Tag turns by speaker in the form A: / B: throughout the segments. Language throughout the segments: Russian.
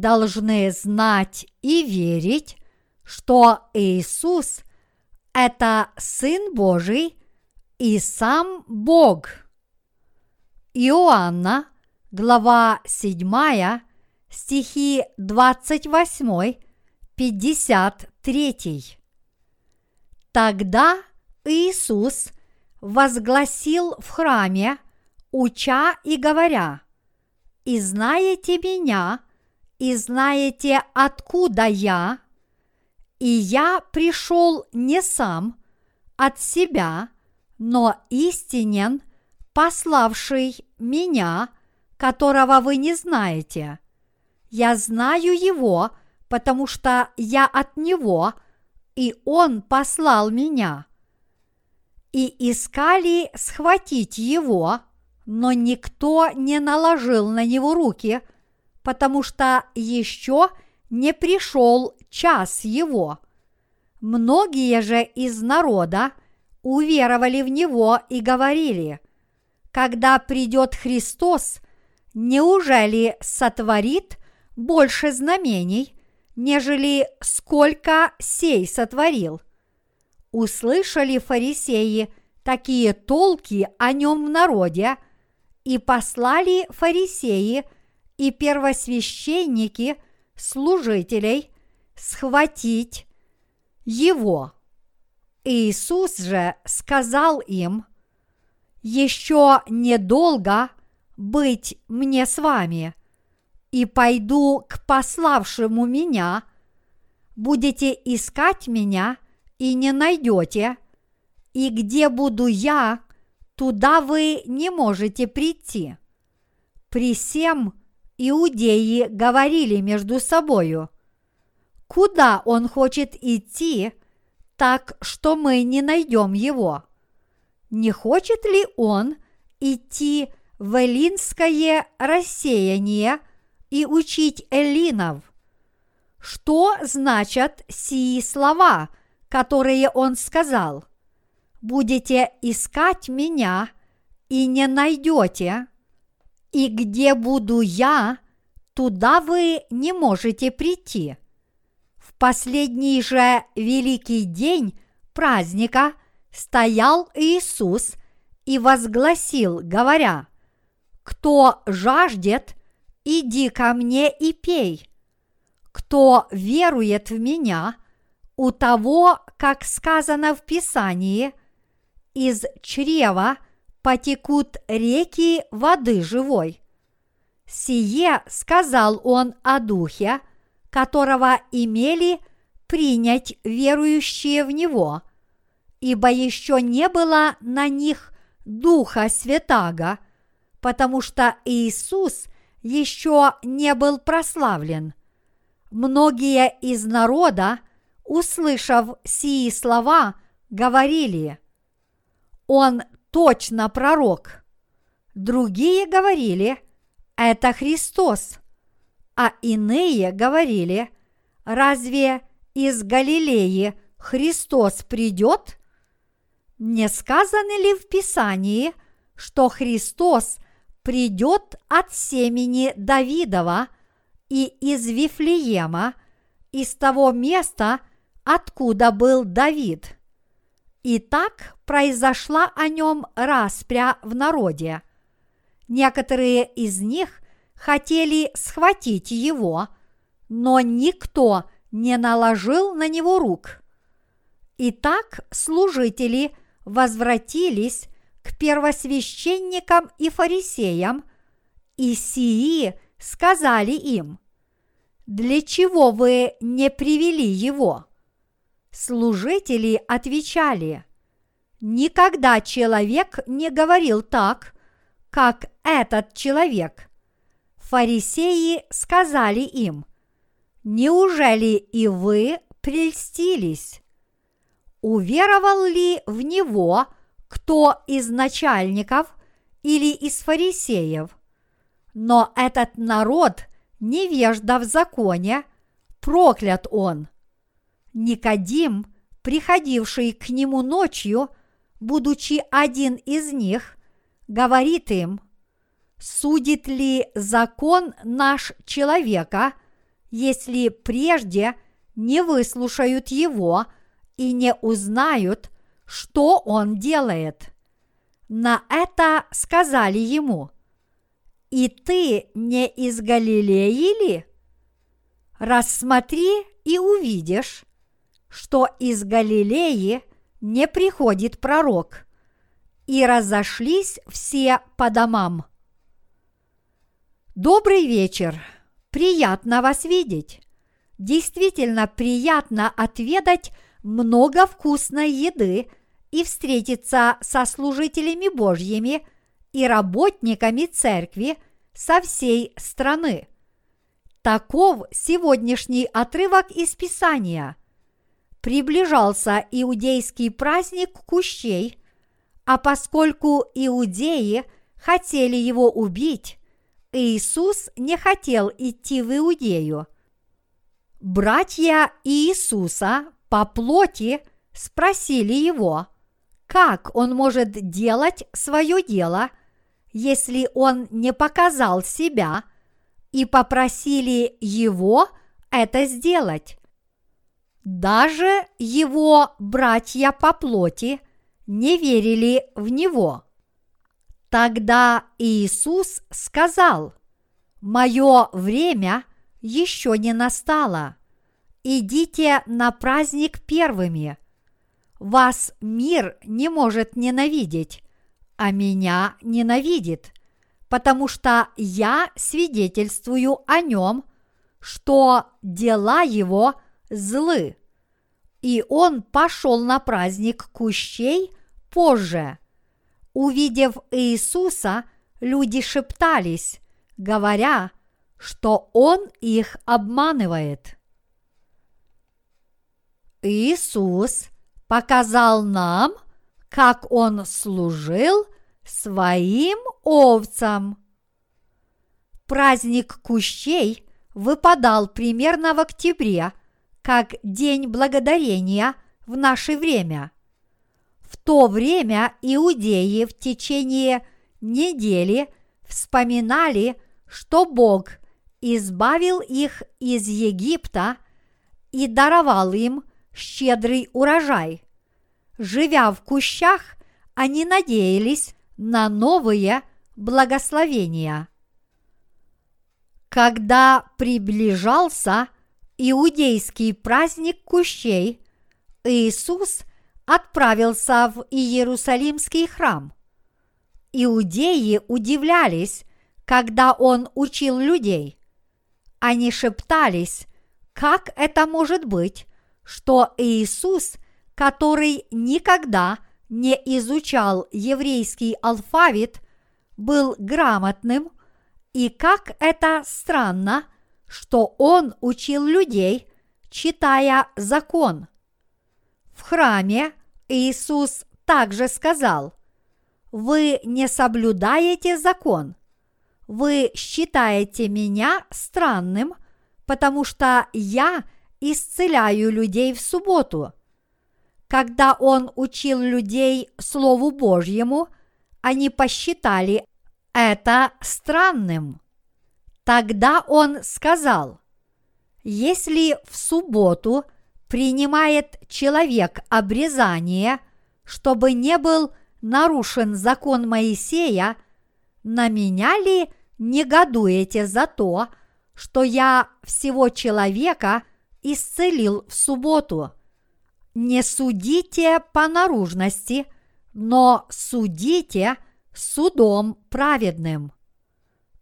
A: должны знать и верить, что Иисус – это Сын Божий и сам Бог. Иоанна, глава 7, стихи 28, 53. Тогда Иисус возгласил в храме, уча и говоря, «И знаете меня, и знаете, откуда я, и я пришел не сам от себя, но истинен, пославший меня, которого вы не знаете. Я знаю его, потому что я от него, и он послал меня. И искали схватить его, но никто не наложил на него руки, потому что еще не пришел час его. Многие же из народа уверовали в него и говорили, когда придет Христос, неужели сотворит больше знамений, нежели сколько сей сотворил? Услышали фарисеи такие толки о нем в народе, и послали фарисеи и первосвященники служителей схватить его. Иисус же сказал им, «Еще недолго быть мне с вами, и пойду к пославшему меня, будете искать меня и не найдете, и где буду я, туда вы не можете прийти». При всем иудеи говорили между собою, куда он хочет идти, так что мы не найдем его. Не хочет ли он идти в эллинское рассеяние и учить эллинов? Что значат сии слова, которые он сказал? Будете искать меня и не найдете, и где буду я, туда вы не можете прийти. В последний же великий день праздника стоял Иисус и возгласил, говоря, «Кто жаждет, иди ко мне и пей. Кто верует в меня, у того, как сказано в Писании, из чрева потекут реки воды живой. Сие сказал он о Духе, которого имели принять верующие в Него, ибо еще не было на них Духа Святаго, потому что Иисус еще не был прославлен. Многие из народа, услышав сии слова, говорили, «Он точно пророк». Другие говорили, «Это Христос», а иные говорили, «Разве из Галилеи Христос придет?» Не сказано ли в Писании, что Христос придет от семени Давидова и из Вифлеема, из того места, откуда был Давид? И так произошла о нем распря в народе. Некоторые из них хотели схватить его, но никто не наложил на него рук. Итак, служители возвратились к первосвященникам и фарисеям, и сии сказали им, «Для чего вы не привели его?» Служители отвечали, «Никогда человек не говорил так, как этот человек». Фарисеи сказали им, «Неужели и вы прельстились? Уверовал ли в него кто из начальников или из фарисеев? Но этот народ невежда в законе, проклят он». Никодим, приходивший к нему ночью, будучи один из них, говорит им, судит ли закон наш человека, если прежде не выслушают его и не узнают, что он делает? На это сказали ему, «И ты не из Галилеи ли? Рассмотри и увидишь, что из Галилеи не приходит пророк». И разошлись все по домам. Добрый вечер! Приятно вас видеть! Действительно приятно отведать много вкусной еды и встретиться со служителями Божьими и работниками церкви со всей страны. Таков сегодняшний отрывок из Писания. Приближался иудейский праздник Кущей, а поскольку иудеи хотели его убить, Иисус не хотел идти в Иудею. Братья Иисуса по плоти спросили его, как он может делать свое дело, если он не показал себя, и попросили его это сделать. Даже его братья по плоти не верили в него. Тогда Иисус сказал, «Мое время еще не настало. Идите на праздник первыми. Вас мир не может ненавидеть, а меня ненавидит, потому что я свидетельствую о нем, что дела его злы. И он пошел на праздник кущей позже – Увидев Иисуса, люди шептались, говоря, что Он их обманывает. Иисус показал нам, как Он служил своим овцам. Праздник кущей выпадал примерно в октябре, как День благодарения в наше время – в то время иудеи в течение недели вспоминали, что Бог избавил их из Египта и даровал им щедрый урожай. Живя в кущах, они надеялись на новые благословения. Когда приближался иудейский праздник кущей, Иисус отправился в Иерусалимский храм. Иудеи удивлялись, когда он учил людей. Они шептались, как это может быть, что Иисус, который никогда не изучал еврейский алфавит, был грамотным, и как это странно, что он учил людей, читая закон. В храме Иисус также сказал, «Вы не соблюдаете закон. Вы считаете меня странным, потому что я исцеляю людей в субботу». Когда он учил людей Слову Божьему, они посчитали это странным. Тогда он сказал, если в субботу – принимает человек обрезание, чтобы не был нарушен закон Моисея, на меня ли негодуете за то, что я всего человека исцелил в субботу? Не судите по наружности, но судите судом праведным.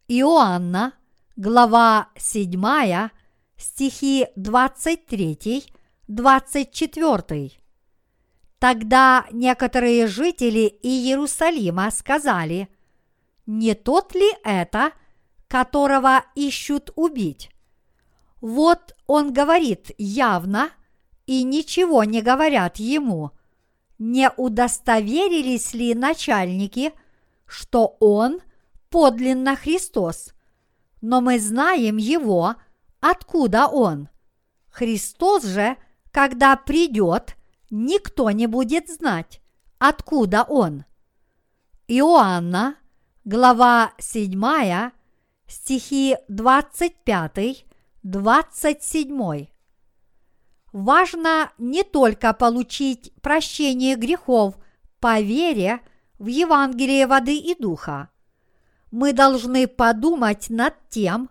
A: Иоанна, глава 7, стихи 23 24. Тогда некоторые жители Иерусалима сказали, не тот ли это, которого ищут убить? Вот он говорит явно, и ничего не говорят ему. Не удостоверились ли начальники, что он подлинно Христос? Но мы знаем его, откуда он. Христос же – когда придет, никто не будет знать, откуда он. Иоанна, глава 7, стихи 25-27. Важно не только получить прощение грехов по вере в Евангелие воды и духа. Мы должны подумать над тем,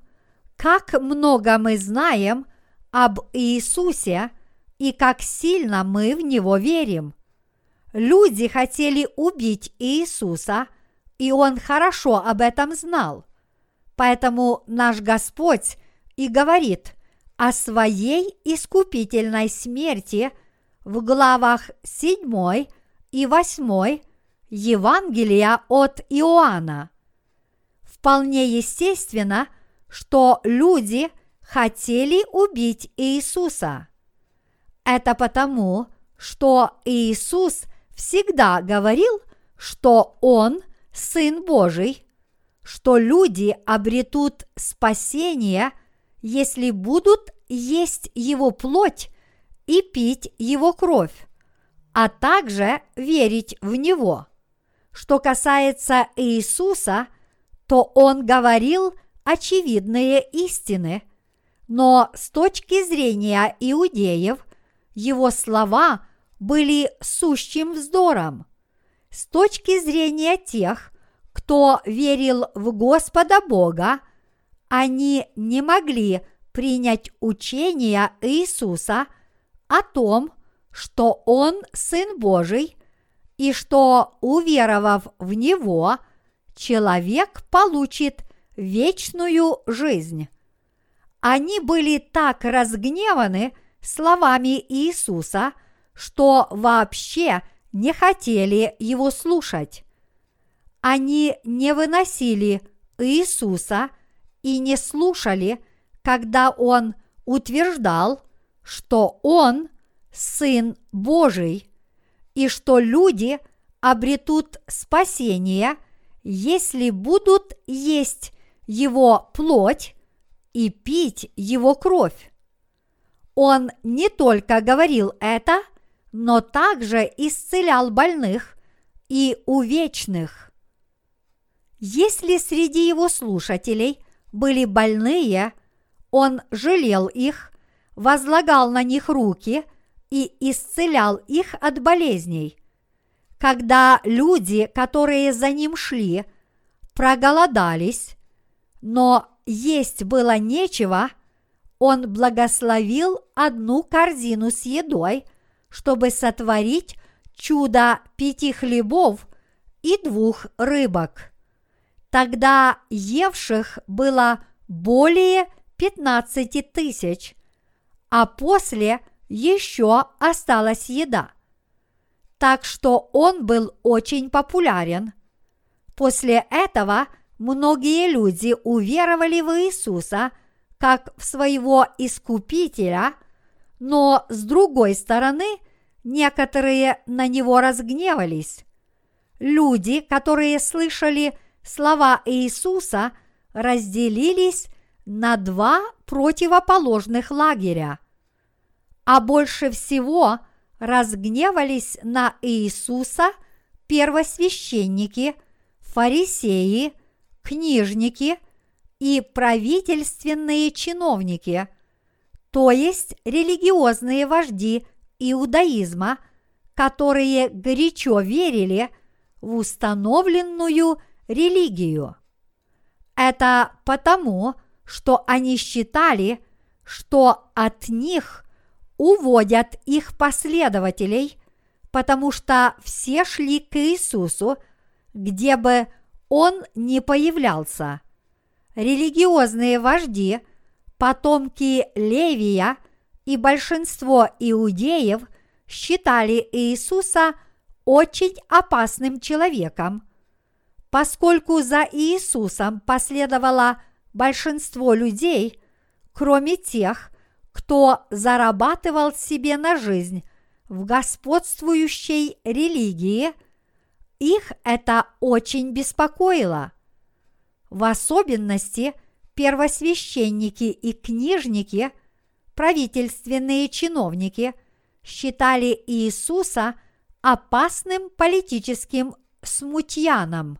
A: как много мы знаем об Иисусе и как сильно мы в Него верим. Люди хотели убить Иисуса, и Он хорошо об этом знал. Поэтому наш Господь и говорит о своей искупительной смерти в главах 7 и 8 Евангелия от Иоанна. Вполне естественно, что люди хотели убить Иисуса. Это потому, что Иисус всегда говорил, что Он Сын Божий, что люди обретут спасение, если будут есть Его плоть и пить Его кровь, а также верить в Него. Что касается Иисуса, то Он говорил очевидные истины, но с точки зрения иудеев Его слова были сущим вздором. С точки зрения тех, кто верил в Господа Бога, они не могли принять учение Иисуса о том, что Он Сын Божий, и что, уверовав в Него, человек получит вечную жизнь. Они были так разгневаны словами Иисуса, что вообще не хотели его слушать. Они не выносили Иисуса и не слушали, когда Он утверждал, что Он Сын Божий, и что люди обретут спасение, если будут есть Его плоть и пить Его кровь. Он не только говорил это, но также исцелял больных и увечных. Если среди его слушателей были больные, он жалел их, возлагал на них руки и исцелял их от болезней. Когда люди, которые за ним шли, проголодались, но есть было нечего, он благословил одну корзину с едой, чтобы сотворить чудо пяти хлебов и двух рыбок. Тогда евших было более пятнадцати тысяч, а после еще осталась еда. Так что он был очень популярен. После этого многие люди уверовали в Иисуса как в своего искупителя, но с другой стороны, некоторые на него разгневались. Люди, которые слышали слова Иисуса, разделились на два противоположных лагеря. А больше всего разгневались на Иисуса первосвященники, фарисеи, книжники и правительственные чиновники, то есть религиозные вожди иудаизма, которые горячо верили в установленную религию. Это потому, что они считали, что от них уводят их последователей, потому что все шли к Иисусу, где бы он не появлялся. Религиозные вожди, потомки Левия и большинство иудеев считали Иисуса очень опасным человеком, Поскольку за Иисусом последовало большинство людей, кроме тех, кто зарабатывал себе на жизнь в господствующей религии, их это очень беспокоило. В особенности первосвященники и книжники, правительственные чиновники считали Иисуса опасным политическим смутьяном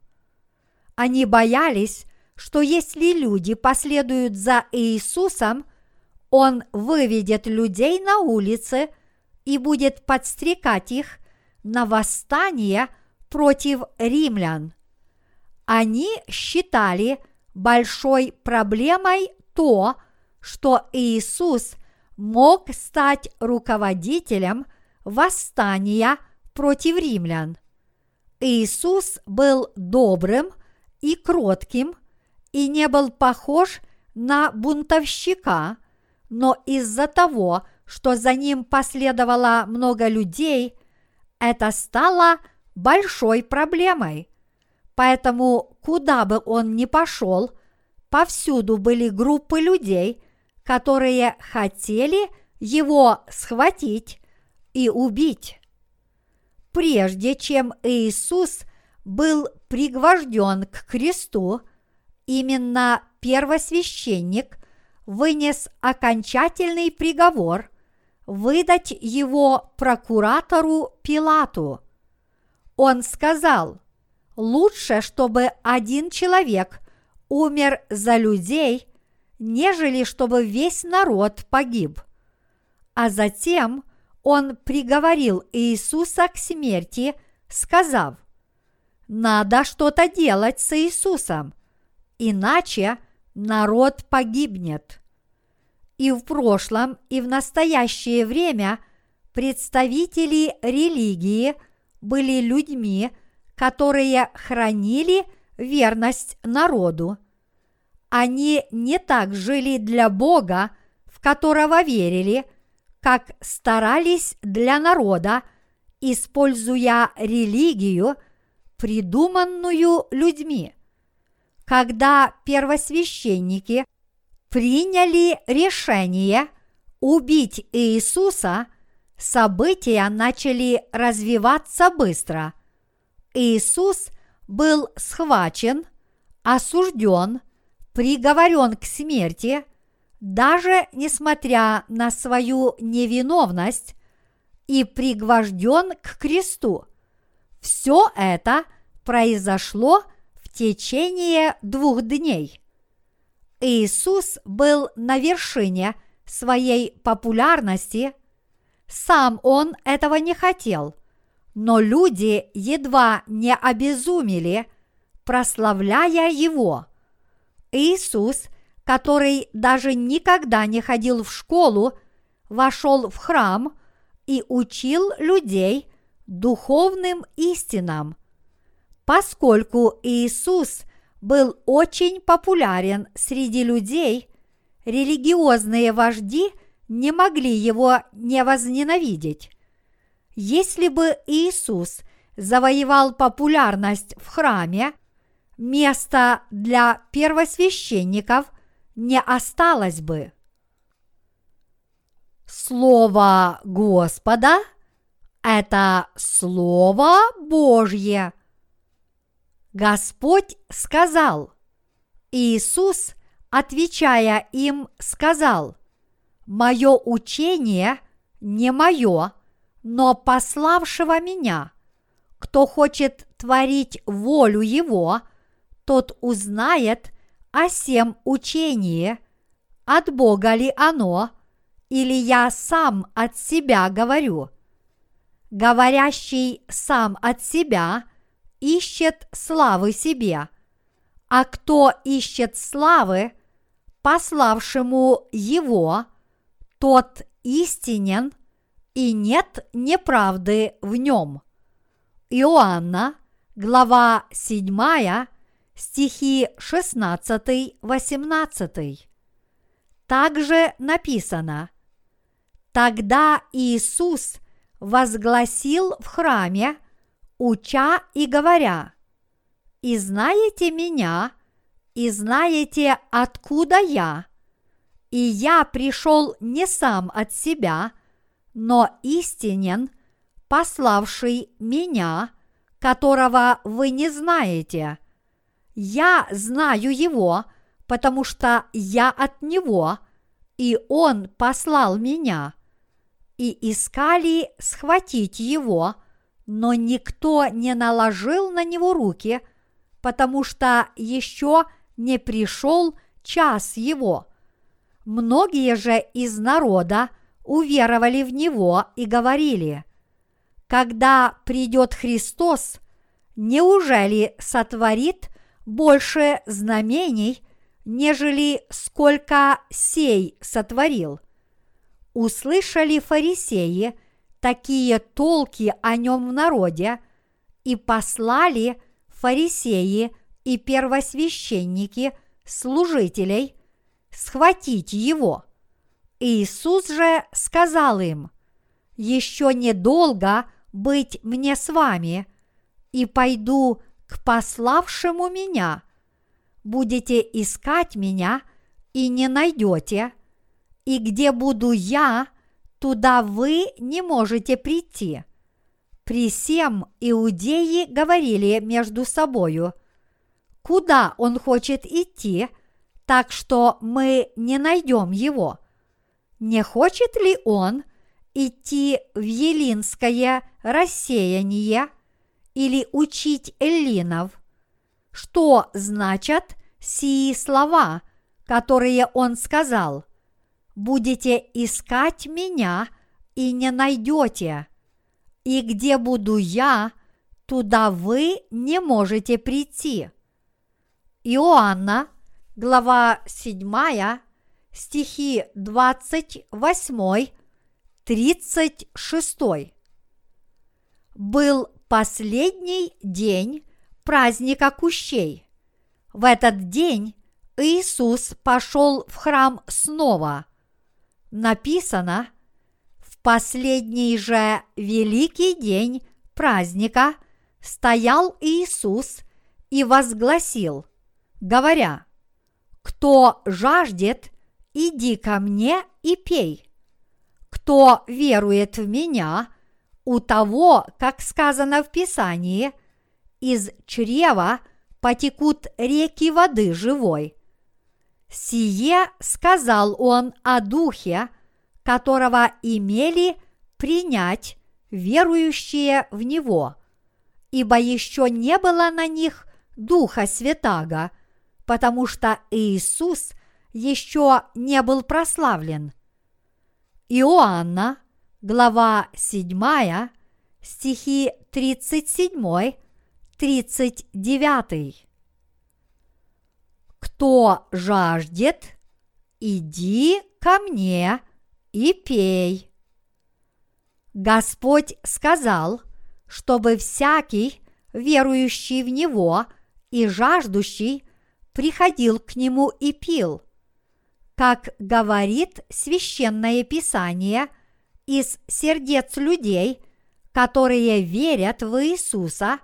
A: – Они боялись, что если люди последуют за Иисусом, Он выведет людей на улицы и будет подстрекать их на восстание против римлян. Они считали большой проблемой то, что Иисус мог стать руководителем восстания против римлян. Иисус был добрым и кротким и не был похож на бунтовщика, но из-за того, что за ним последовало много людей, это стало большой проблемой. Поэтому, куда бы он ни пошел, повсюду были группы людей, которые хотели его схватить и убить. Прежде чем Иисус был пригвожден к кресту, именно первосвященник вынес окончательный приговор выдать его прокуратору Пилату. Он сказал, лучше, чтобы один человек умер за людей, нежели чтобы весь народ погиб. А затем он приговорил Иисуса к смерти, сказав, надо что-то делать с Иисусом, иначе народ погибнет. И в прошлом, и в настоящее время представители религии были людьми, которые хранили верность народу. Они не так жили для Бога, в которого верили, как старались для народа, используя религию, придуманную людьми. Когда первосвященники приняли решение убить Иисуса, события начали развиваться быстро. Иисус был схвачен, осужден, приговорен к смерти, даже несмотря на свою невиновность, и пригвожден к кресту. Все это произошло течение двух дней. Иисус был на вершине своей популярности, сам он этого не хотел – но люди едва не обезумели, прославляя Его. Иисус, который даже никогда не ходил в школу, вошел в храм и учил людей духовным истинам. Поскольку Иисус был очень популярен среди людей, религиозные вожди не могли его не возненавидеть. Если бы Иисус завоевал популярность в храме, места для первосвященников не осталось бы. Слово Господа – это Слово Божье. Господь сказал, Иисус, отвечая им, сказал, «Мое учение не мое, но пославшего меня. Кто хочет творить волю Его, тот узнает о всем учении, от Бога ли оно, или я сам от себя говорю. Говорящий сам от себя ищет славы себе, а кто ищет славы, пославшему его, тот истинен – и нет неправды в нем. Иоанна, глава 7, стихи 16-18. Также написано, Тогда Иисус возгласил в храме, уча и говоря, «И знаете меня, и знаете, откуда я, и я пришел не сам от себя, но истинен, пославший меня, которого вы не знаете. Я знаю его, потому что я от него, и он послал меня. И искали схватить его, но никто не наложил на него руки, потому что еще не пришел час его. Многие же из народа уверовали в него и говорили, когда придет Христос, неужели сотворит больше знамений, нежели сколько сей сотворил? Услышали фарисеи такие толки о нем в народе и послали фарисеи и первосвященники служителей схватить его. Иисус же сказал им, «Еще недолго быть мне с вами, и пойду к пославшему меня. Будете искать меня и не найдете, и где буду я, туда вы не можете прийти». При всем иудеи говорили между собою, куда он хочет идти, так что мы не найдем его. Не хочет ли он идти в елинское рассеяние или учить эллинов? Что значат сии слова, которые он сказал? Будете искать меня и не найдете и где буду я, туда вы не можете прийти. Иоанна, глава 7, стихи 28, 36. Был последний день праздника кущей. В этот день Иисус пошел в храм снова. Написано – последний же великий день праздника стоял Иисус и возгласил, говоря, «Кто жаждет, иди ко мне и пей. Кто верует в меня, у того, как сказано в Писании, из чрева потекут реки воды живой». Сие сказал он о Духе, которого имели принять верующие в Него, ибо еще не было на них Духа Святаго, потому что Иисус еще не был прославлен. Иоанна, глава 7, стихи 37-39. Кто жаждет, иди ко мне и пей. Господь сказал, чтобы всякий, верующий в Него и жаждущий, приходил к Нему и пил. Как говорит священное Писание, из сердец людей, которые верят в Иисуса,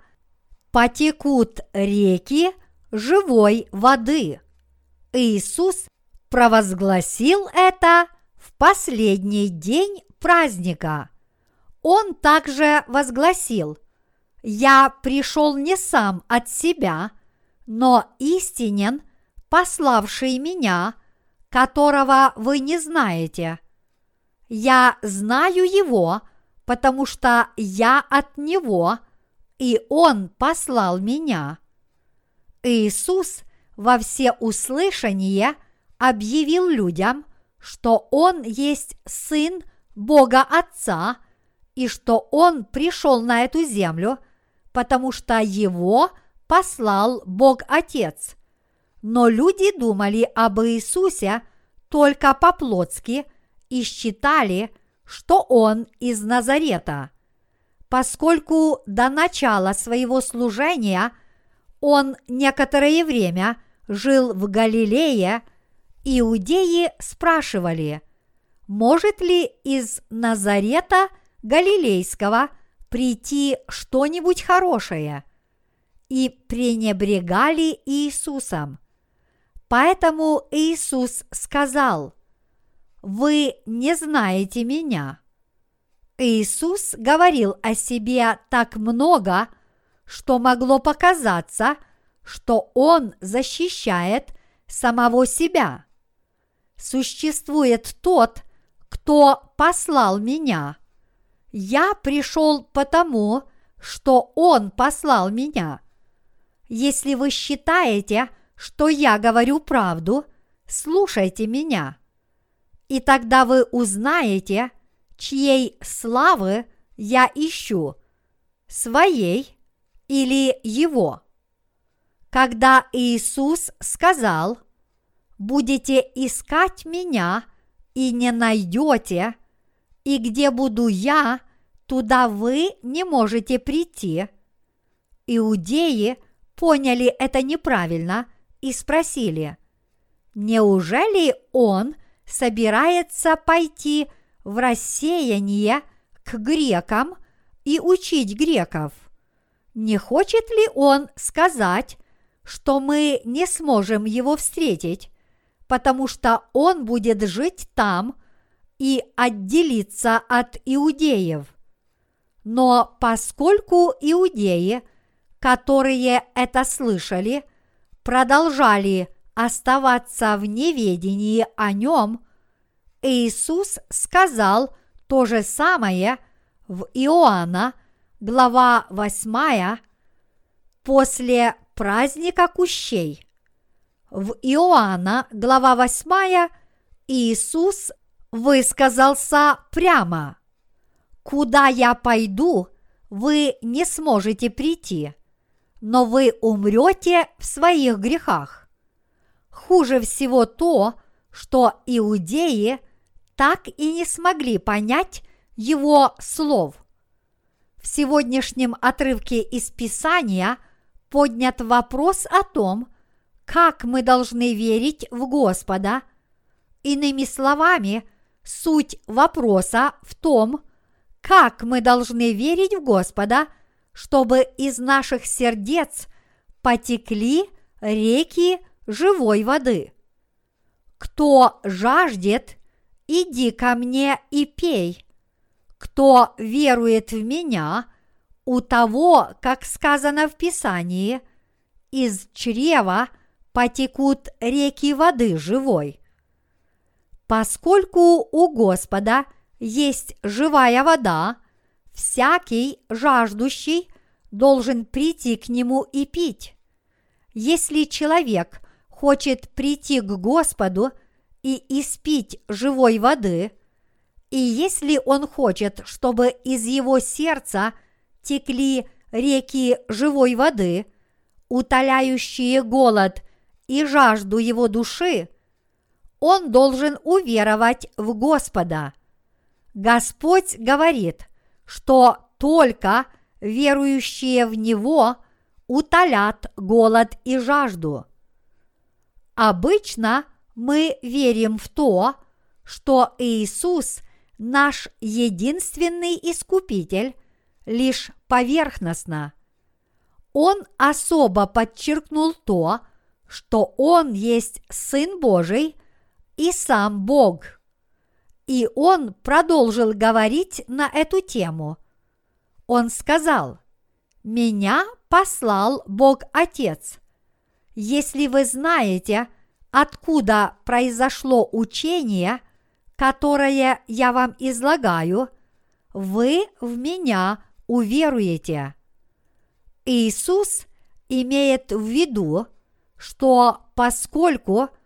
A: потекут реки живой воды. Иисус провозгласил это в последний день праздника. Он также возгласил, «Я пришел не сам от себя, но истинен, пославший меня, которого вы не знаете. Я знаю его, потому что я от него, и он послал меня». Иисус во всеуслышание объявил людям – что Он есть Сын Бога Отца и что Он пришел на эту землю, потому что Его послал Бог Отец. Но люди думали об Иисусе только по-плотски и считали, что Он из Назарета. Поскольку до начала своего служения Он некоторое время жил в Галилее – иудеи спрашивали, может ли из Назарета Галилейского прийти что-нибудь хорошее, и пренебрегали Иисусом. Поэтому Иисус сказал, «Вы не знаете меня». Иисус говорил о себе так много, что могло показаться, что Он защищает самого себя существует тот, кто послал меня. Я пришел потому, что Он послал меня. Если вы считаете, что я говорю правду, слушайте меня. И тогда вы узнаете, чьей славы я ищу, своей или его. Когда Иисус сказал, будете искать меня и не найдете, и где буду я, туда вы не можете прийти. Иудеи поняли это неправильно и спросили, неужели он собирается пойти в рассеяние к грекам и учить греков? Не хочет ли он сказать, что мы не сможем его встретить, потому что он будет жить там и отделиться от иудеев. Но поскольку иудеи, которые это слышали, продолжали оставаться в неведении о нем, Иисус сказал то же самое в Иоанна, глава 8, после праздника кущей. В Иоанна, глава 8, Иисус высказался прямо. «Куда я пойду, вы не сможете прийти, но вы умрете в своих грехах». Хуже всего то, что иудеи так и не смогли понять его слов. В сегодняшнем отрывке из Писания поднят вопрос о том, как мы должны верить в Господа. Иными словами, суть вопроса в том, как мы должны верить в Господа, чтобы из наших сердец потекли реки живой воды. Кто жаждет, иди ко мне и пей. Кто верует в меня, у того, как сказано в Писании, из чрева потекут реки воды живой. Поскольку у Господа есть живая вода, всякий жаждущий должен прийти к нему и пить. Если человек хочет прийти к Господу и испить живой воды, и если он хочет, чтобы из его сердца текли реки живой воды, утоляющие голод и жажду его души, он должен уверовать в Господа. Господь говорит, что только верующие в Него утолят голод и жажду. Обычно мы верим в то, что Иисус – наш единственный Искупитель, лишь поверхностно. Он особо подчеркнул то, что Он есть Сын Божий – и сам Бог. И он продолжил говорить на эту тему. Он сказал, «Меня послал Бог Отец. Если вы знаете, откуда произошло учение, которое я вам излагаю, вы в меня уверуете». Иисус имеет в виду, что поскольку –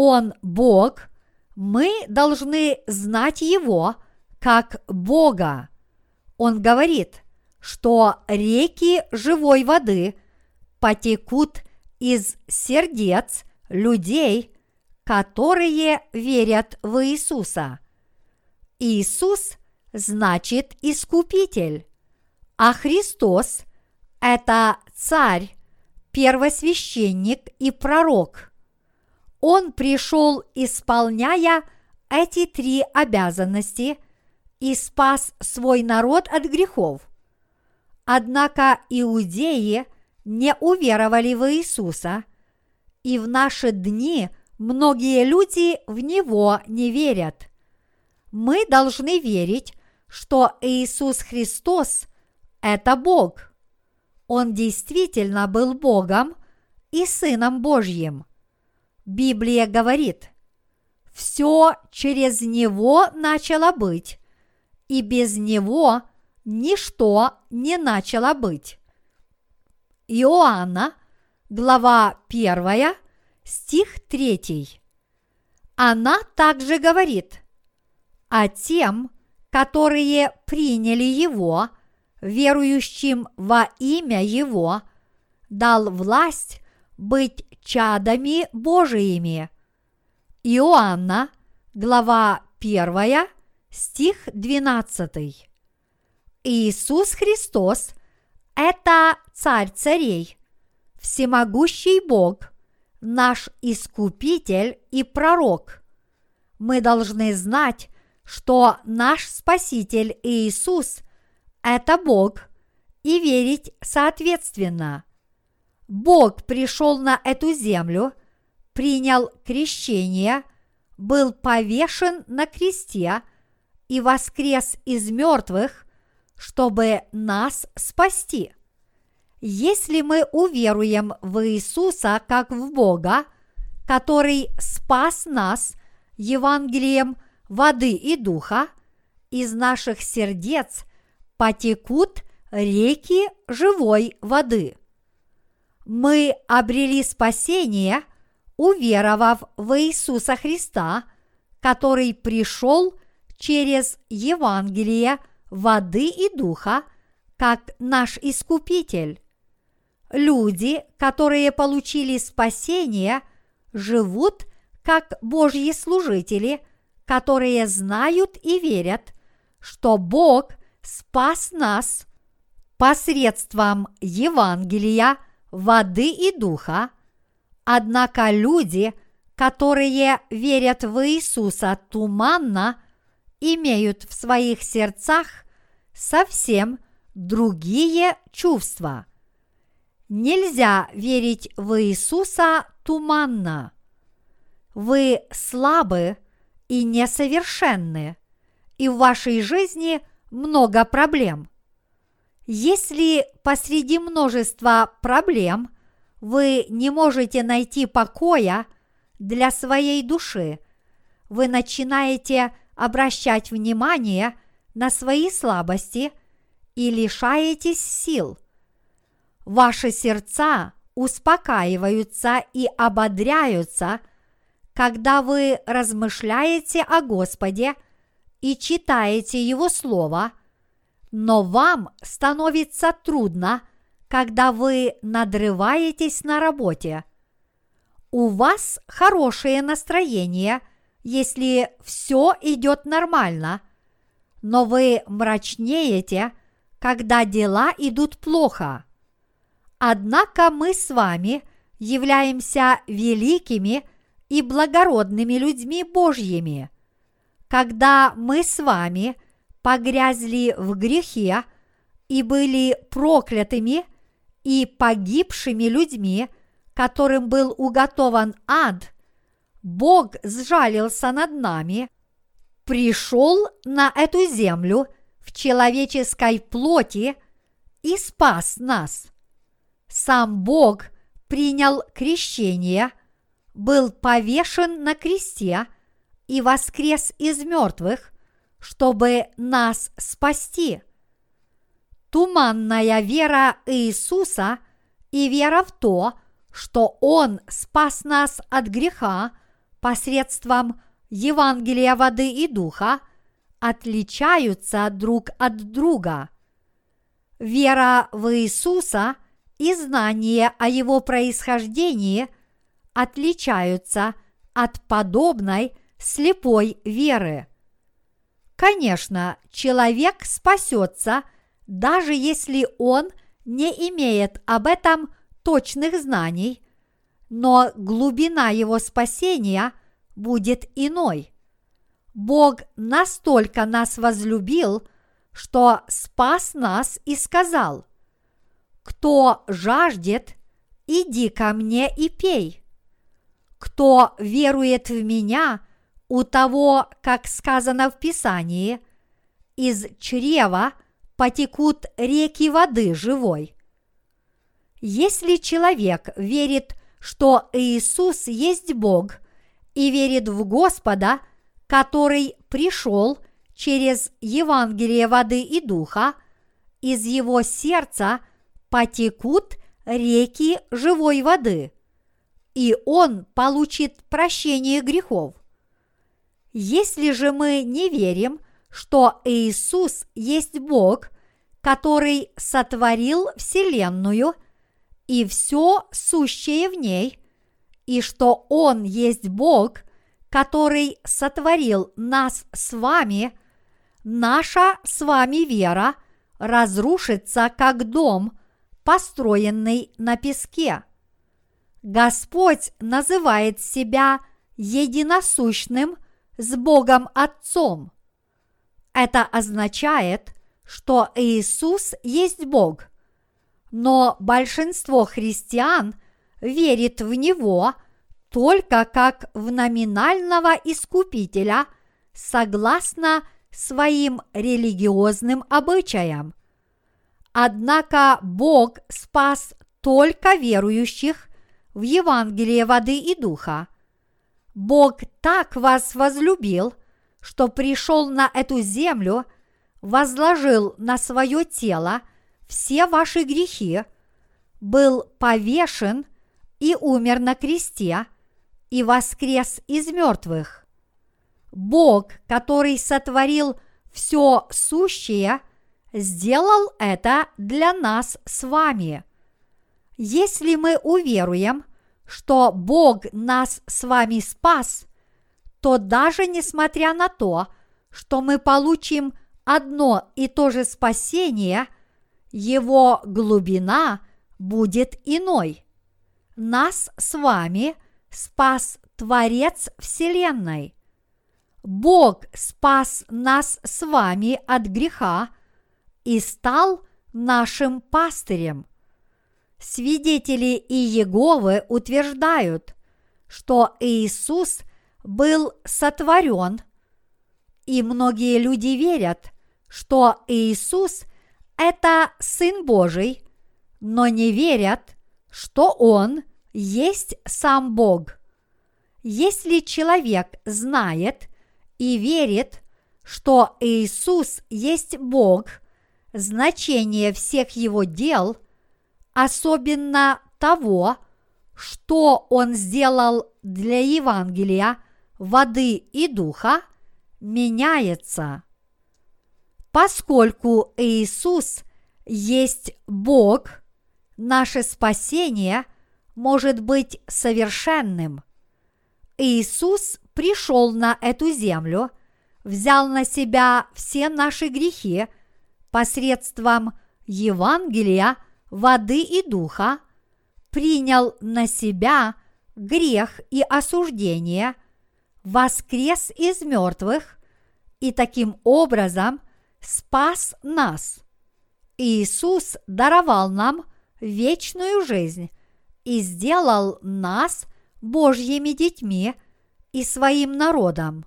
A: он Бог, мы должны знать Его как Бога. Он говорит, что реки живой воды потекут из сердец людей, которые верят в Иисуса. Иисус значит Искупитель, а Христос – это Царь, первосвященник и пророк – он пришел, исполняя эти три обязанности и спас свой народ от грехов. Однако иудеи не уверовали в Иисуса, и в наши дни многие люди в Него не верят. Мы должны верить, что Иисус Христос – это Бог. Он действительно был Богом и Сыном Божьим. Библия говорит, все через Него начало быть, и без Него ничто не начало быть. Иоанна, глава 1, стих 3. Она также говорит, а тем, которые приняли Его, верующим во имя Его, дал власть быть чадами Божиими. Иоанна, глава 1, стих 12. Иисус Христос – это Царь царей, всемогущий Бог, наш Искупитель и Пророк. Мы должны знать, что наш Спаситель Иисус – это Бог, и верить соответственно. Бог пришел на эту землю, принял крещение, был повешен на кресте и воскрес из мертвых, чтобы нас спасти. Если мы уверуем в Иисуса как в Бога, который спас нас Евангелием воды и духа, из наших сердец потекут реки живой воды. Мы обрели спасение, уверовав в Иисуса Христа, который пришел через Евангелие воды и духа, как наш Искупитель. Люди, которые получили спасение, живут как Божьи служители, которые знают и верят, что Бог спас нас посредством Евангелия – воды и духа, однако люди, которые верят в Иисуса туманно, имеют в своих сердцах совсем другие чувства. Нельзя верить в Иисуса туманно. Вы слабы и несовершенны, и в вашей жизни много проблем – если посреди множества проблем вы не можете найти покоя для своей души, вы начинаете обращать внимание на свои слабости и лишаетесь сил. Ваши сердца успокаиваются и ободряются, когда вы размышляете о Господе и читаете Его Слово – но вам становится трудно, когда вы надрываетесь на работе. У вас хорошее настроение, если все идет нормально, но вы мрачнеете, когда дела идут плохо. Однако мы с вами являемся великими и благородными людьми Божьими. Когда мы с вами – погрязли в грехе и были проклятыми и погибшими людьми, которым был уготован ад, Бог сжалился над нами, пришел на эту землю в человеческой плоти и спас нас. Сам Бог принял крещение, был повешен на кресте и воскрес из мертвых – чтобы нас спасти. Туманная вера Иисуса и вера в то, что Он спас нас от греха посредством Евангелия воды и духа, отличаются друг от друга. Вера в Иисуса и знание о Его происхождении отличаются от подобной слепой веры. Конечно, человек спасется, даже если он не имеет об этом точных знаний, но глубина его спасения будет иной. Бог настолько нас возлюбил, что спас нас и сказал, «Кто жаждет, иди ко мне и пей. Кто верует в меня – у того, как сказано в Писании, из чрева потекут реки воды живой. Если человек верит, что Иисус есть Бог, и верит в Господа, который пришел через Евангелие воды и духа, из его сердца потекут реки живой воды, и он получит прощение грехов. Если же мы не верим, что Иисус есть Бог, который сотворил Вселенную и все сущее в ней, и что Он есть Бог, который сотворил нас с вами, наша с вами вера разрушится как дом, построенный на песке. Господь называет себя единосущным с Богом Отцом. Это означает, что Иисус есть Бог, но большинство христиан верит в Него – только как в номинального искупителя согласно своим религиозным обычаям. Однако Бог спас только верующих в Евангелие воды и духа. Бог так вас возлюбил, что пришел на эту землю, возложил на свое тело все ваши грехи, был повешен и умер на кресте – и воскрес из мертвых. Бог, который сотворил все сущее, сделал это для нас с вами. Если мы уверуем, что Бог нас с вами спас, то даже несмотря на то, что мы получим одно и то же спасение, его глубина будет иной. Нас с вами – спас Творец Вселенной. Бог спас нас с вами от греха и стал нашим пастырем. Свидетели Иеговы утверждают, что Иисус был сотворен, и многие люди верят, что Иисус – это Сын Божий, но не верят, что Он есть сам Бог. Если человек знает и верит, что Иисус есть Бог, значение всех его дел, особенно того, что он сделал для Евангелия воды и духа, меняется. Поскольку Иисус есть Бог, наше спасение – может быть совершенным. Иисус пришел на эту землю, взял на себя все наши грехи посредством Евангелия, воды и духа, принял на себя грех и осуждение, воскрес из мертвых и таким образом спас нас. Иисус даровал нам вечную жизнь и сделал нас Божьими детьми и своим народом.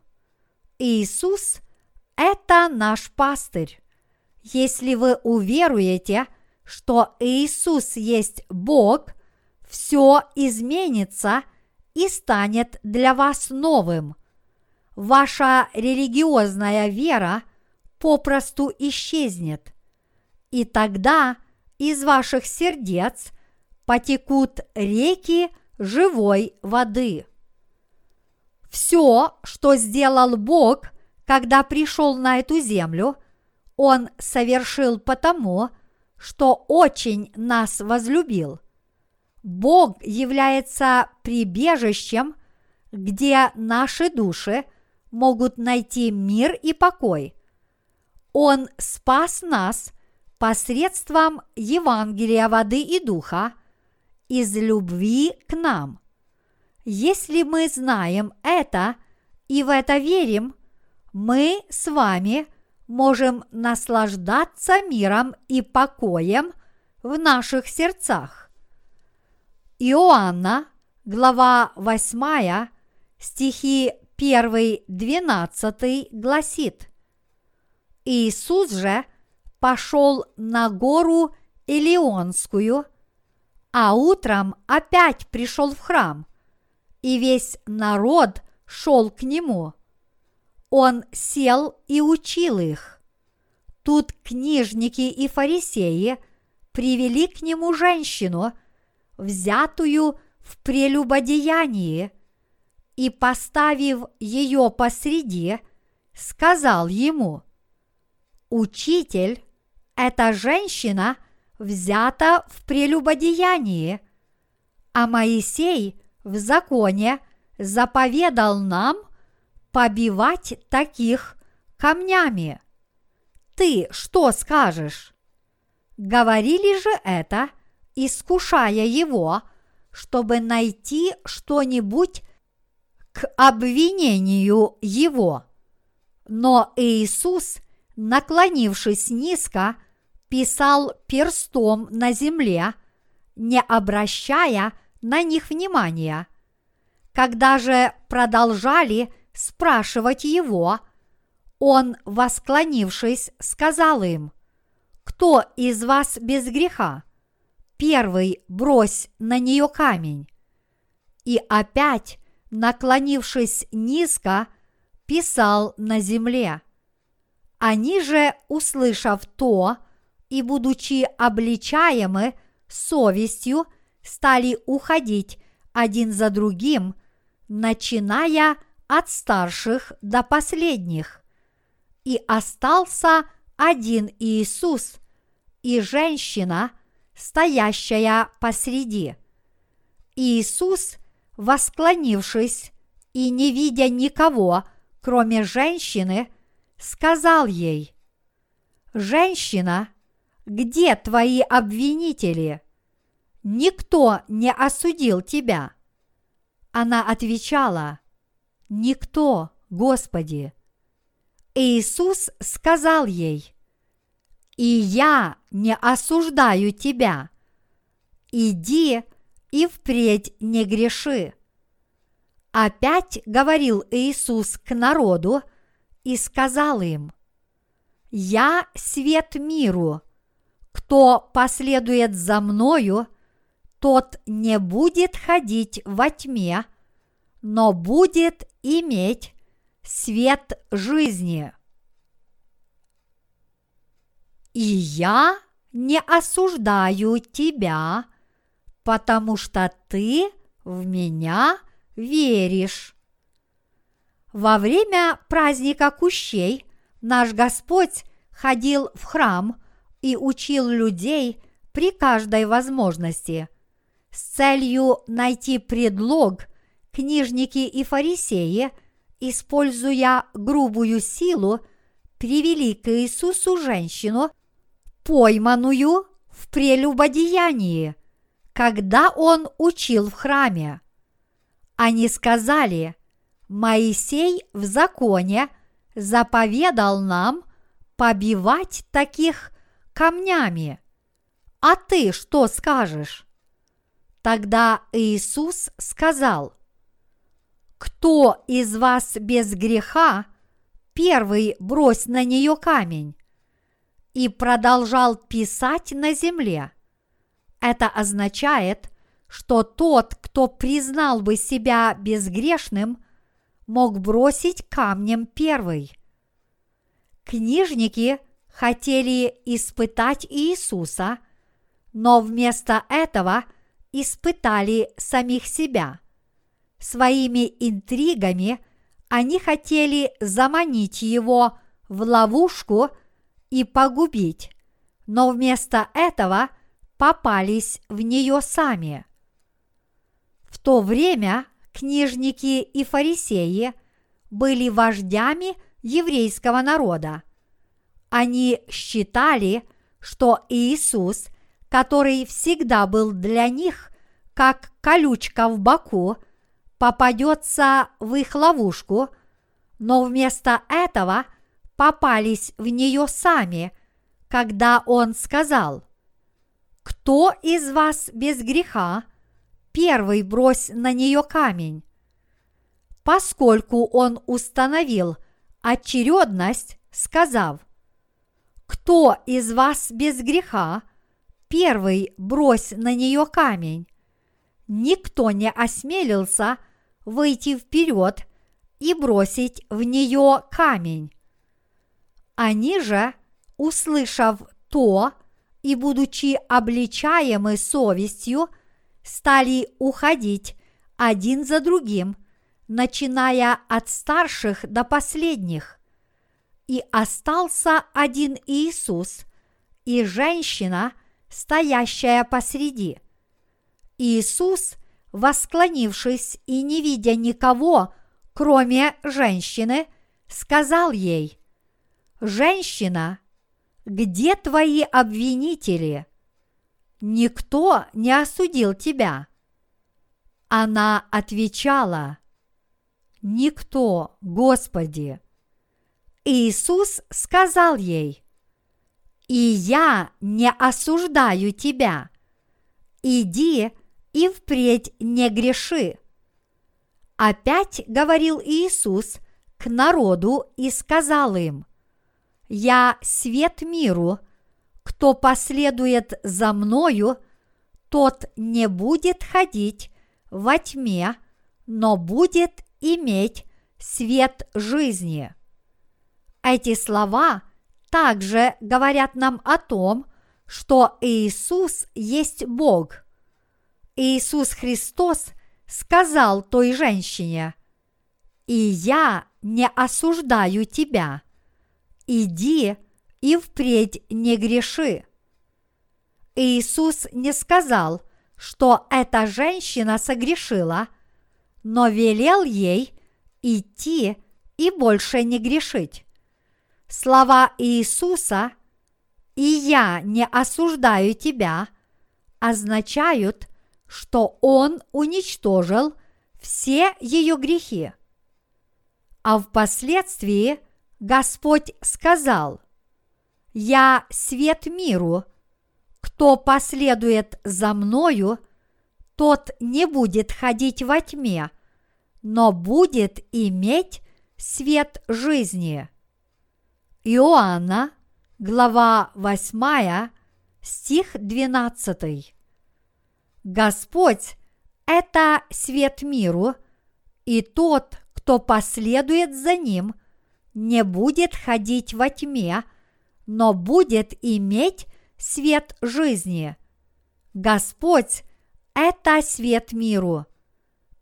A: Иисус – это наш пастырь. Если вы уверуете, что Иисус есть Бог, все изменится и станет для вас новым. Ваша религиозная вера попросту исчезнет. И тогда из ваших сердец – потекут реки живой воды. Все, что сделал Бог, когда пришел на эту землю, Он совершил потому, что очень нас возлюбил. Бог является прибежищем, где наши души могут найти мир и покой. Он спас нас посредством Евангелия воды и духа, из любви к нам. Если мы знаем это и в это верим, мы с вами можем наслаждаться миром и покоем в наших сердцах. Иоанна, глава 8, стихи 1-12 гласит Иисус же пошел на гору Илионскую – а утром опять пришел в храм, и весь народ шел к нему. Он сел и учил их. Тут книжники и фарисеи привели к нему женщину, взятую в прелюбодеянии, и, поставив ее посреди, сказал ему, «Учитель, эта женщина взята в прелюбодеянии, а Моисей в законе заповедал нам побивать таких камнями. Ты что скажешь? Говорили же это, искушая его, чтобы найти что-нибудь к обвинению его. Но Иисус, наклонившись низко, писал перстом на земле, не обращая на них внимания. Когда же продолжали спрашивать его, он, восклонившись, сказал им, «Кто из вас без греха? Первый брось на нее камень». И опять, наклонившись низко, писал на земле. Они же, услышав то и будучи обличаемы совестью, стали уходить один за другим, начиная от старших до последних. И остался один Иисус и женщина, стоящая посреди. Иисус, восклонившись и не видя никого, кроме женщины, сказал ей, «Женщина, где твои обвинители? Никто не осудил тебя». Она отвечала, «Никто, Господи». Иисус сказал ей, «И я не осуждаю тебя. Иди и впредь не греши». Опять говорил Иисус к народу и сказал им, «Я свет миру. Кто последует за мною, тот не будет ходить во тьме, но будет иметь свет жизни. И я не осуждаю тебя, потому что ты в меня веришь. Во время праздника кущей наш Господь ходил в храм и учил людей при каждой возможности. С целью найти предлог книжники и фарисеи, используя грубую силу, привели к Иисусу женщину, пойманную в прелюбодеянии, когда он учил в храме. Они сказали, Моисей в законе заповедал нам побивать таких камнями. А ты что скажешь? Тогда Иисус сказал, «Кто из вас без греха, первый брось на нее камень» и продолжал писать на земле. Это означает, что тот, кто признал бы себя безгрешным, мог бросить камнем первый. Книжники хотели испытать Иисуса, но вместо этого – испытали самих себя. Своими интригами они хотели заманить его в ловушку и погубить, но вместо этого попались в нее сами. В то время книжники и фарисеи были вождями еврейского народа. Они считали, что Иисус – который всегда был для них как колючка в боку, попадется в их ловушку, но вместо этого попались в нее сами, когда он сказал, «Кто из вас без греха, первый брось на нее камень». Поскольку он установил очередность, сказав, «Кто из вас без греха, первый брось на нее камень. Никто не осмелился выйти вперед и бросить в нее камень. Они же, услышав то и будучи обличаемы совестью, стали уходить один за другим, начиная от старших до последних. И остался один Иисус и женщина, стоящая посреди. Иисус, восклонившись и не видя никого, кроме женщины, сказал ей, «Женщина, где твои обвинители? Никто не осудил тебя». Она отвечала, «Никто, Господи». Иисус сказал ей, «И я не осуждаю тебя. Иди и впредь не греши». Опять говорил Иисус к народу и сказал им, «Я свет миру, кто последует за мною, тот не будет ходить во тьме, но будет иметь свет жизни». Эти слова также говорят нам о том, что Иисус есть Бог. Иисус Христос сказал той женщине, «И я не осуждаю тебя. Иди и впредь не греши». Иисус не сказал, что эта женщина согрешила, но велел ей идти и больше не грешить. Слова Иисуса «И я не осуждаю тебя» означают, что Он уничтожил все ее грехи. А впоследствии Господь сказал, «Я свет миру, кто последует за мною, тот не будет ходить во тьме, но будет иметь свет жизни». Иоанна, глава 8, стих 12. Господь – это свет миру, и тот, кто последует за ним, не будет ходить во тьме, но будет иметь свет жизни. Господь – это свет миру.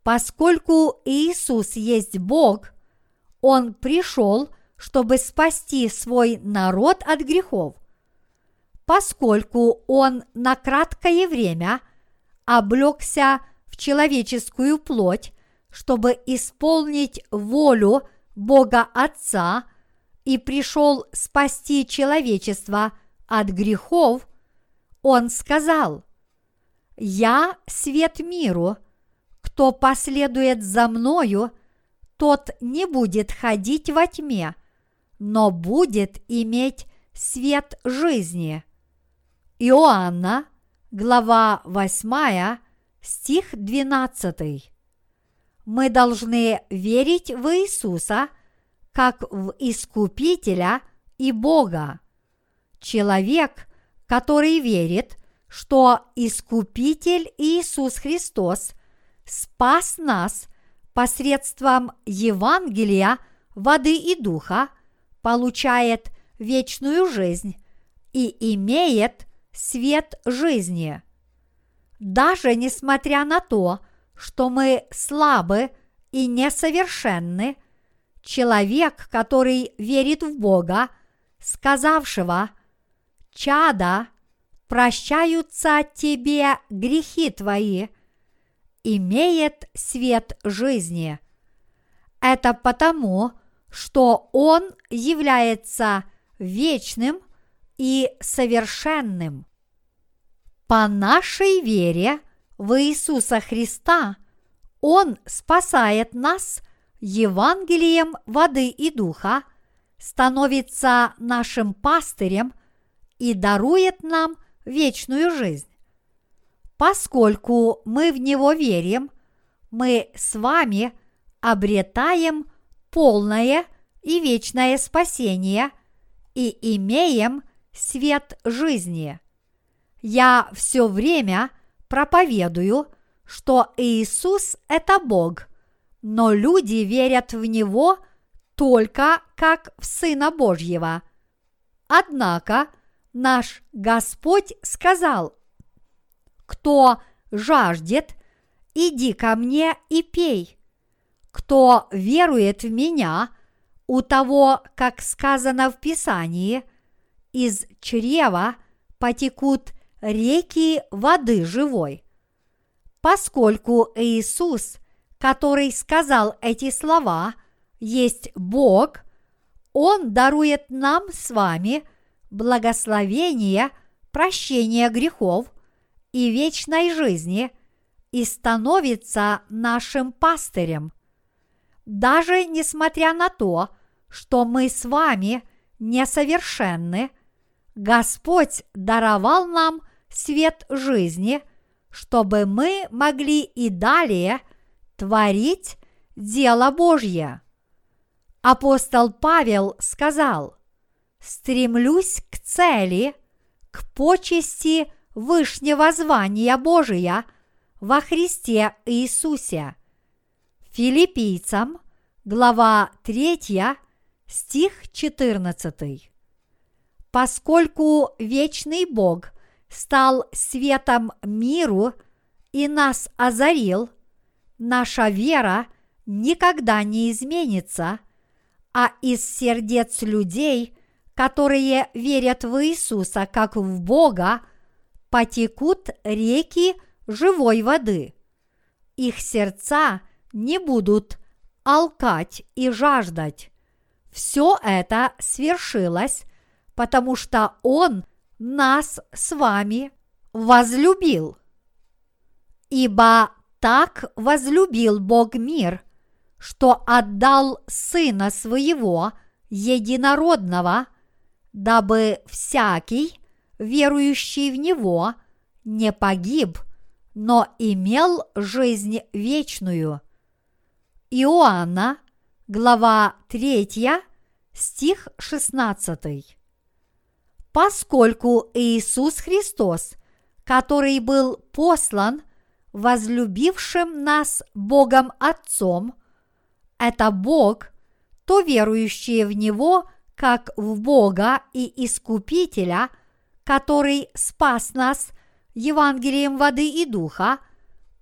A: Поскольку Иисус есть Бог, Он пришел – чтобы спасти свой народ от грехов. Поскольку он на краткое время облегся в человеческую плоть, чтобы исполнить волю Бога Отца и пришел спасти человечество от грехов, он сказал, «Я свет миру, кто последует за мною, тот не будет ходить во тьме, но будет иметь свет жизни. Иоанна, глава 8, стих 12. Мы должны верить в Иисуса как в Искупителя и Бога. Человек, который верит, что Искупитель Иисус Христос спас нас посредством Евангелия воды и духа – получает вечную жизнь и имеет свет жизни. Даже несмотря на то, что мы слабы и несовершенны, человек, который верит в Бога, сказавшего «Чада, прощаются тебе грехи твои», имеет свет жизни. Это потому, что Он является вечным и совершенным. По нашей вере в Иисуса Христа Он спасает нас Евангелием воды и духа, становится нашим пастырем и дарует нам вечную жизнь. Поскольку мы в Него верим, мы с вами обретаем полное и вечное спасение и имеем свет жизни. Я все время проповедую, что Иисус – это Бог, но люди верят в Него только как в Сына Божьего. Однако наш Господь сказал, кто жаждет, иди ко мне и пей. Кто верует в меня, у того, как сказано в Писании, из чрева потекут реки воды живой. Поскольку Иисус, который сказал эти слова, есть Бог, Он дарует нам с вами благословение, прощение грехов и вечной жизни и становится нашим пастырем. Даже несмотря на то, что мы с вами несовершенны, Господь даровал нам свет жизни, чтобы мы могли и далее творить дело Божье. Апостол Павел сказал, «Стремлюсь к цели, к почести Вышнего звания Божия во Христе Иисусе». Филиппийцам, глава 3, стих 14. Поскольку вечный Бог стал светом миру и нас озарил, наша вера никогда не изменится, а из сердец людей, которые верят в Иисуса как в Бога, потекут реки живой воды. Их сердца не будут алкать и жаждать. Все это свершилось, потому что Он нас с вами возлюбил. Ибо так возлюбил Бог мир, что отдал Сына Своего Единородного, дабы всякий, верующий в Него, не погиб, но имел жизнь вечную. Иоанна, глава 3, стих 16. Поскольку Иисус Христос, который был послан возлюбившим нас Богом Отцом, это Бог, то верующие в Него как в Бога и Искупителя, который спас нас Евангелием воды и духа,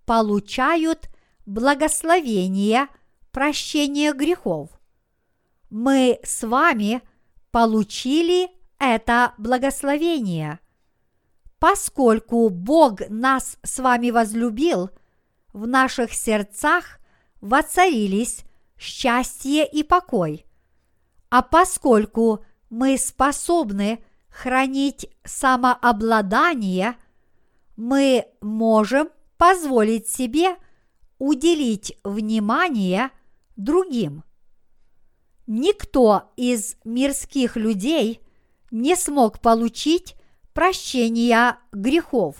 A: получают благословение прощения грехов. Мы с вами получили это благословение. Поскольку Бог нас с вами возлюбил, в наших сердцах воцарились счастье и покой. А поскольку мы способны хранить самообладание, мы можем позволить себе уделить внимание другим. Никто из мирских людей не смог получить прощения грехов.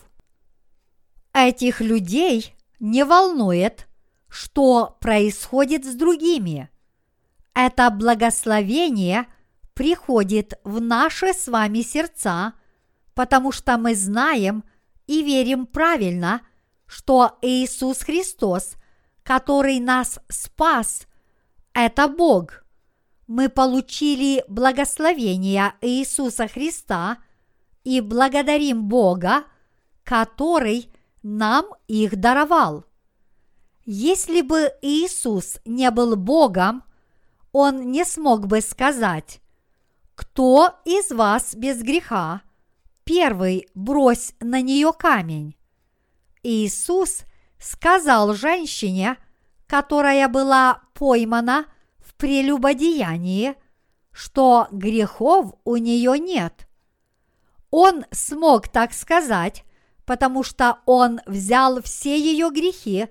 A: Этих людей не волнует, что происходит с другими. Это благословение приходит в наши с вами сердца, потому что мы знаем и верим правильно, что Иисус Христос, который нас спас, это Бог – мы получили благословение Иисуса Христа и благодарим Бога, который нам их даровал. Если бы Иисус не был Богом, Он не смог бы сказать, «Кто из вас без греха? Первый брось на нее камень». Иисус сказал женщине, которая была поймана – прелюбодеянии, что грехов у нее нет. Он смог так сказать, потому что он взял все ее грехи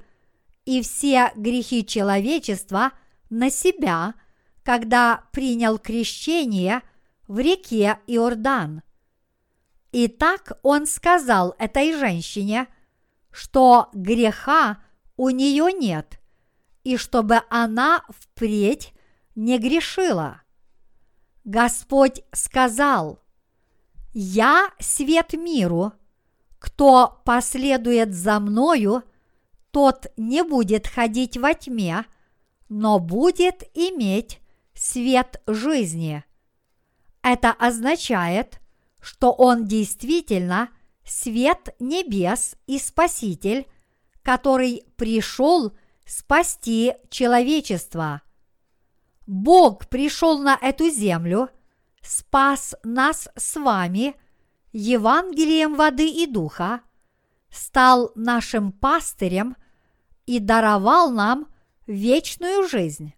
A: и все грехи человечества на себя, когда принял крещение в реке Иордан. И так он сказал этой женщине, что греха у нее нет, и чтобы она впредь не грешила. Господь сказал, «Я свет миру, кто последует за мною, тот не будет ходить во тьме, но будет иметь свет жизни». Это означает, что он действительно свет небес и Спаситель, который пришел спасти человечество. Бог пришел на эту землю, спас нас с вами Евангелием воды и духа, стал нашим пастырем и даровал нам вечную жизнь.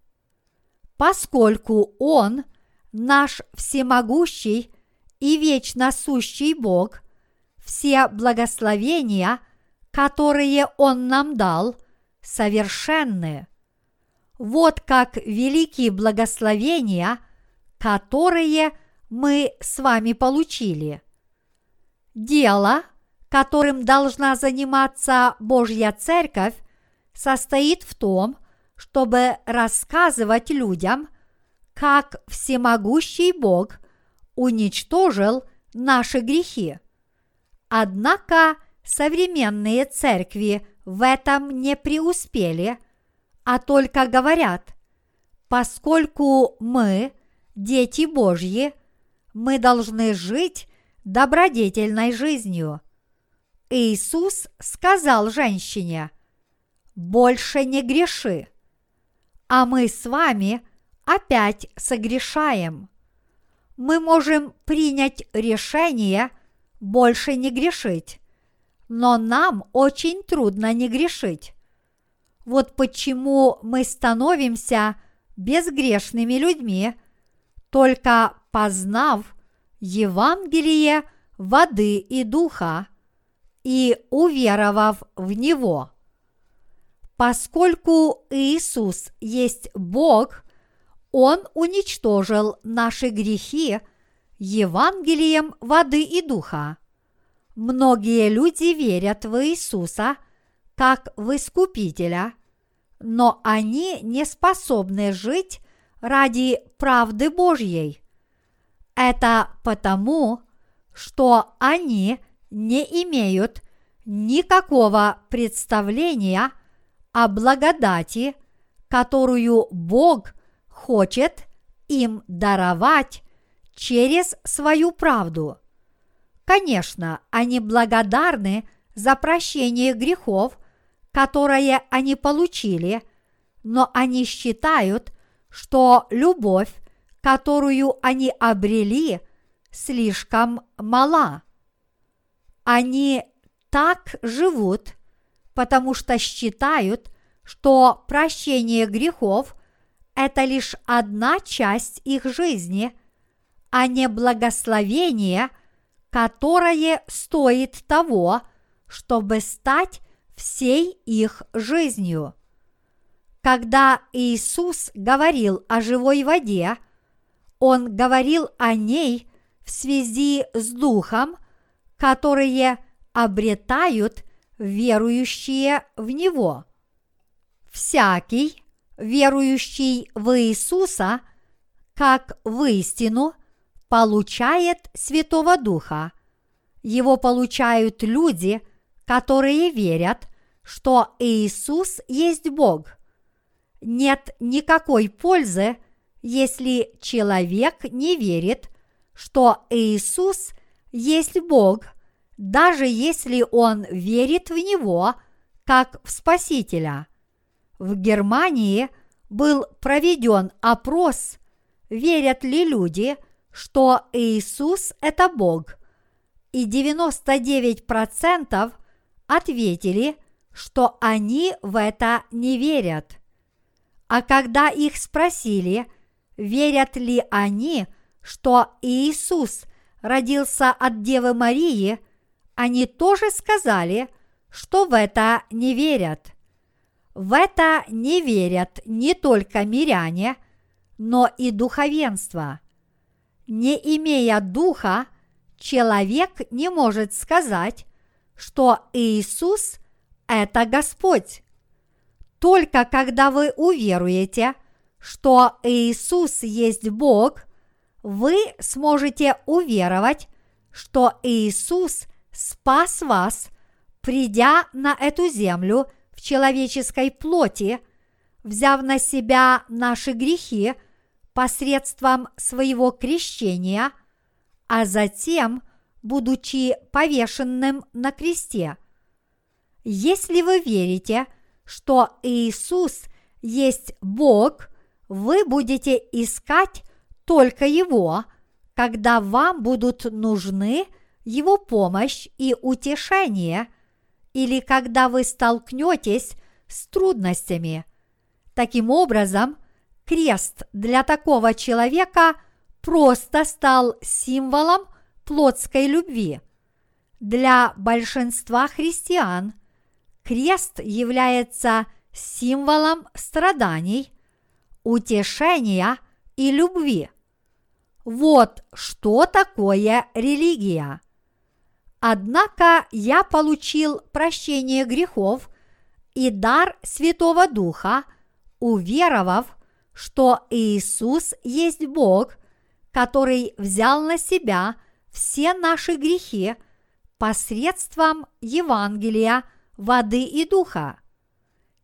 A: Поскольку Он наш всемогущий и вечно сущий Бог, все благословения, которые Он нам дал, совершенны. Вот как велики благословения, которые мы с вами получили. Дело, которым должна заниматься Божья Церковь, состоит в том, чтобы рассказывать людям, как всемогущий Бог уничтожил наши грехи. Однако современные церкви в этом не преуспели, а только говорят, поскольку мы, дети Божьи, мы должны жить добродетельной жизнью. Иисус сказал женщине, «Больше не греши» а мы с вами опять согрешаем. Мы можем принять решение больше не грешить, но нам очень трудно не грешить. Вот почему мы становимся безгрешными людьми, только познав Евангелие воды и духа и уверовав в него. Поскольку Иисус есть Бог, Он уничтожил наши грехи Евангелием воды и духа. Многие люди верят в Иисуса как в Искупителя, но они не способны жить ради правды Божьей. Это потому, что они не имеют никакого представления о благодати, которую Бог хочет им даровать через свою правду. Конечно, они благодарны за прощение грехов, которое они получили, но они считают, что любовь, которую они обрели, слишком мала. Они так живут, потому что считают, что прощение грехов – это лишь одна часть их жизни, а не благословение, которое стоит того, чтобы стать всей их жизнью. Когда Иисус говорил о живой воде, Он говорил о ней в связи с Духом, которые обретают верующие в Него. Всякий, верующий в Иисуса, как в истину, получает Святого Духа. Его получают люди, которые верят, что Иисус есть Бог. Нет никакой пользы, если человек не верит, что Иисус есть Бог – даже если он верит в него как в Спасителя. В Германии был проведен опрос, верят ли люди, что Иисус – это Бог, и 99% ответили, что они в это не верят. А когда их спросили, верят ли они, что Иисус родился от Девы Марии – они тоже сказали, что в это не верят. В это не верят не только миряне, но и духовенство. Не имея духа, человек не может сказать, что Иисус – это Господь. Только когда вы уверуете, что Иисус есть Бог, вы сможете уверовать, что Иисус спас вас, придя на эту землю в человеческой плоти, взяв на себя наши грехи посредством своего крещения, а затем, будучи повешенным на кресте. Если вы верите, что Иисус есть Бог, вы будете искать только Его, когда вам будут нужны Его помощь и утешение, или когда вы столкнетесь с трудностями. Таким образом, крест для такого человека просто стал символом плотской любви. Для большинства христиан крест является символом страданий, утешения и любви. Вот что такое религия. Однако я получил прощение грехов и дар Святого Духа, уверовав, что Иисус есть Бог, который взял на себя все наши грехи посредством Евангелия, воды и духа.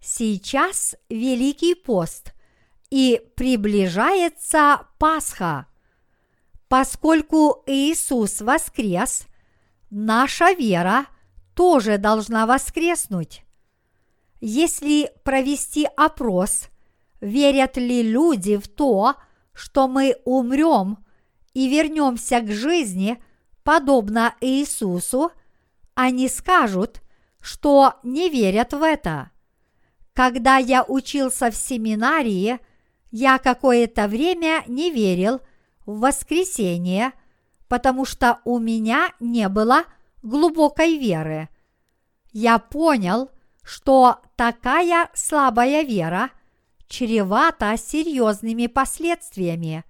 A: Сейчас Великий пост и приближается Пасха. Поскольку Иисус воскрес, наша вера тоже должна воскреснуть. Если провести опрос, верят ли люди в то, что мы умрем и вернемся к жизни, подобно Иисусу, они скажут, что не верят в это. Когда я учился в семинарии, я какое-то время не верил в воскресение, потому что у меня не было глубокой веры. Я понял, что такая слабая вера чревата серьезными последствиями.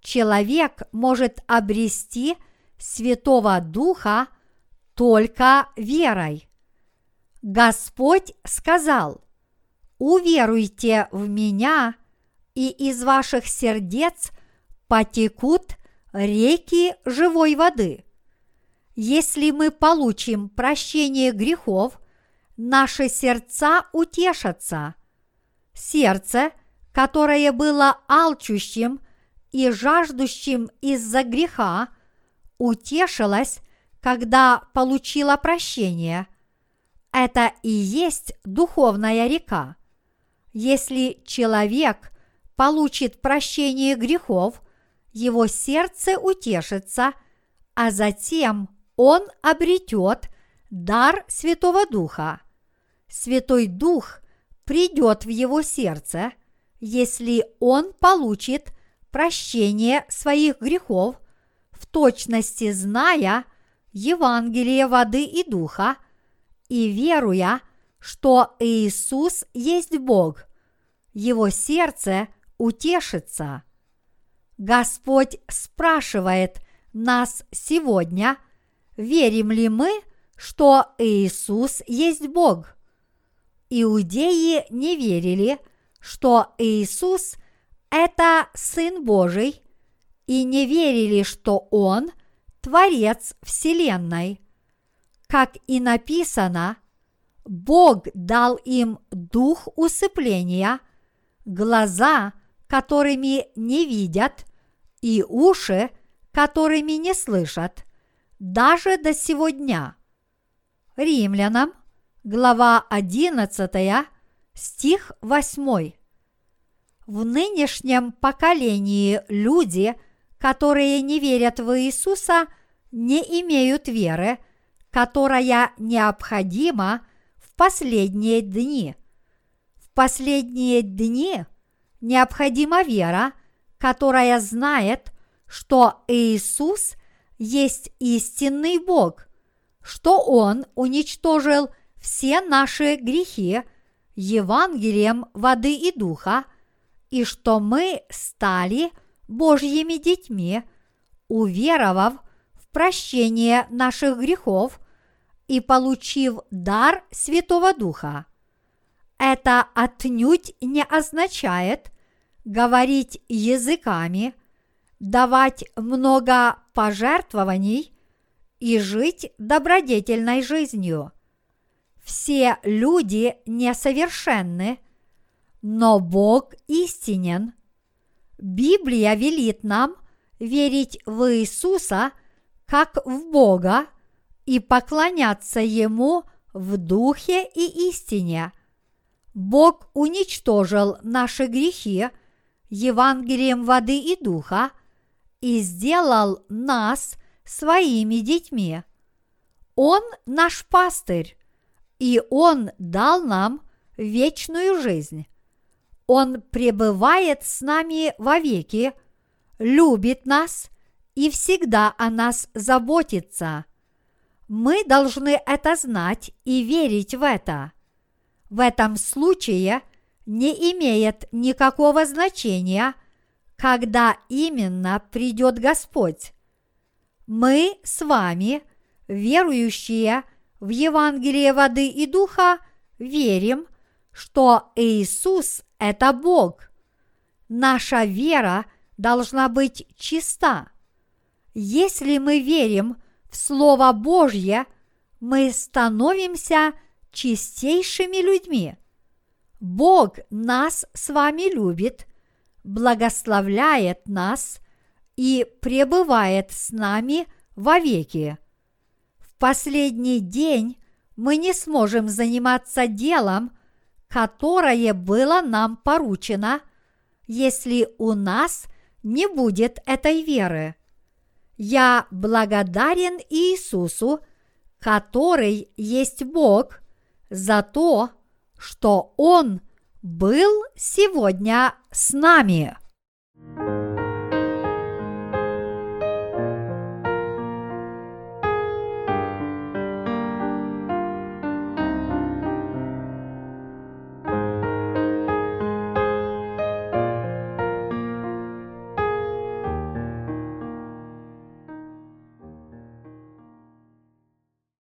A: Человек может обрести Святого Духа только верой. Господь сказал – уверуйте в меня, и из ваших сердец потекут реки живой воды. Если мы получим прощение грехов, наши сердца утешатся. Сердце, которое было алчущим и жаждущим из-за греха, утешилось, когда получило прощение. Это и есть духовная река. Если человек получит прощение грехов, его сердце утешится, а затем он обретет дар Святого Духа. Святой Дух придет в его сердце, если он получит прощение своих грехов, в точности зная Евангелие воды и духа и веруя, что Иисус есть Бог, его сердце утешится. Господь спрашивает нас сегодня, верим ли мы, что Иисус есть Бог. Иудеи не верили, что Иисус – это Сын Божий, и не верили, что Он – Творец Вселенной. Как и написано – Бог дал им дух усыпления, глаза, которыми не видят, и уши, которыми не слышат, даже до сего дня. Римлянам, глава 11, стих 8. В нынешнем поколении люди, которые не верят в Иисуса, не имеют веры, которая необходима последние дни. В последние дни необходима вера, которая знает, что Иисус есть истинный Бог, что Он уничтожил все наши грехи Евангелием воды и духа, и что мы стали Божьими детьми, уверовав в прощение наших грехов – и получив дар Святого Духа. Это отнюдь не означает говорить языками, давать много пожертвований и жить добродетельной жизнью. Все люди несовершенны, но Бог истинен. Библия велит нам верить в Иисуса как в Бога и поклоняться Ему в духе и истине. Бог уничтожил наши грехи Евангелием воды и духа и сделал нас своими детьми. Он наш пастырь, и Он дал нам вечную жизнь. Он пребывает с нами вовеки, любит нас и всегда о нас заботится. Мы должны это знать и верить в это. В этом случае не имеет никакого значения, когда именно придет Господь. Мы с вами, верующие в Евангелие воды и духа, верим, что Иисус – это Бог. Наша вера должна быть чиста. Если мы верим в Слово Божье, мы становимся чистейшими людьми. Бог нас с вами любит, благословляет нас и пребывает с нами вовеки. В последний день мы не сможем заниматься делом, которое было нам поручено, если у нас не будет этой веры. Я благодарен Иисусу, который есть Бог, за то, что Он был сегодня с нами.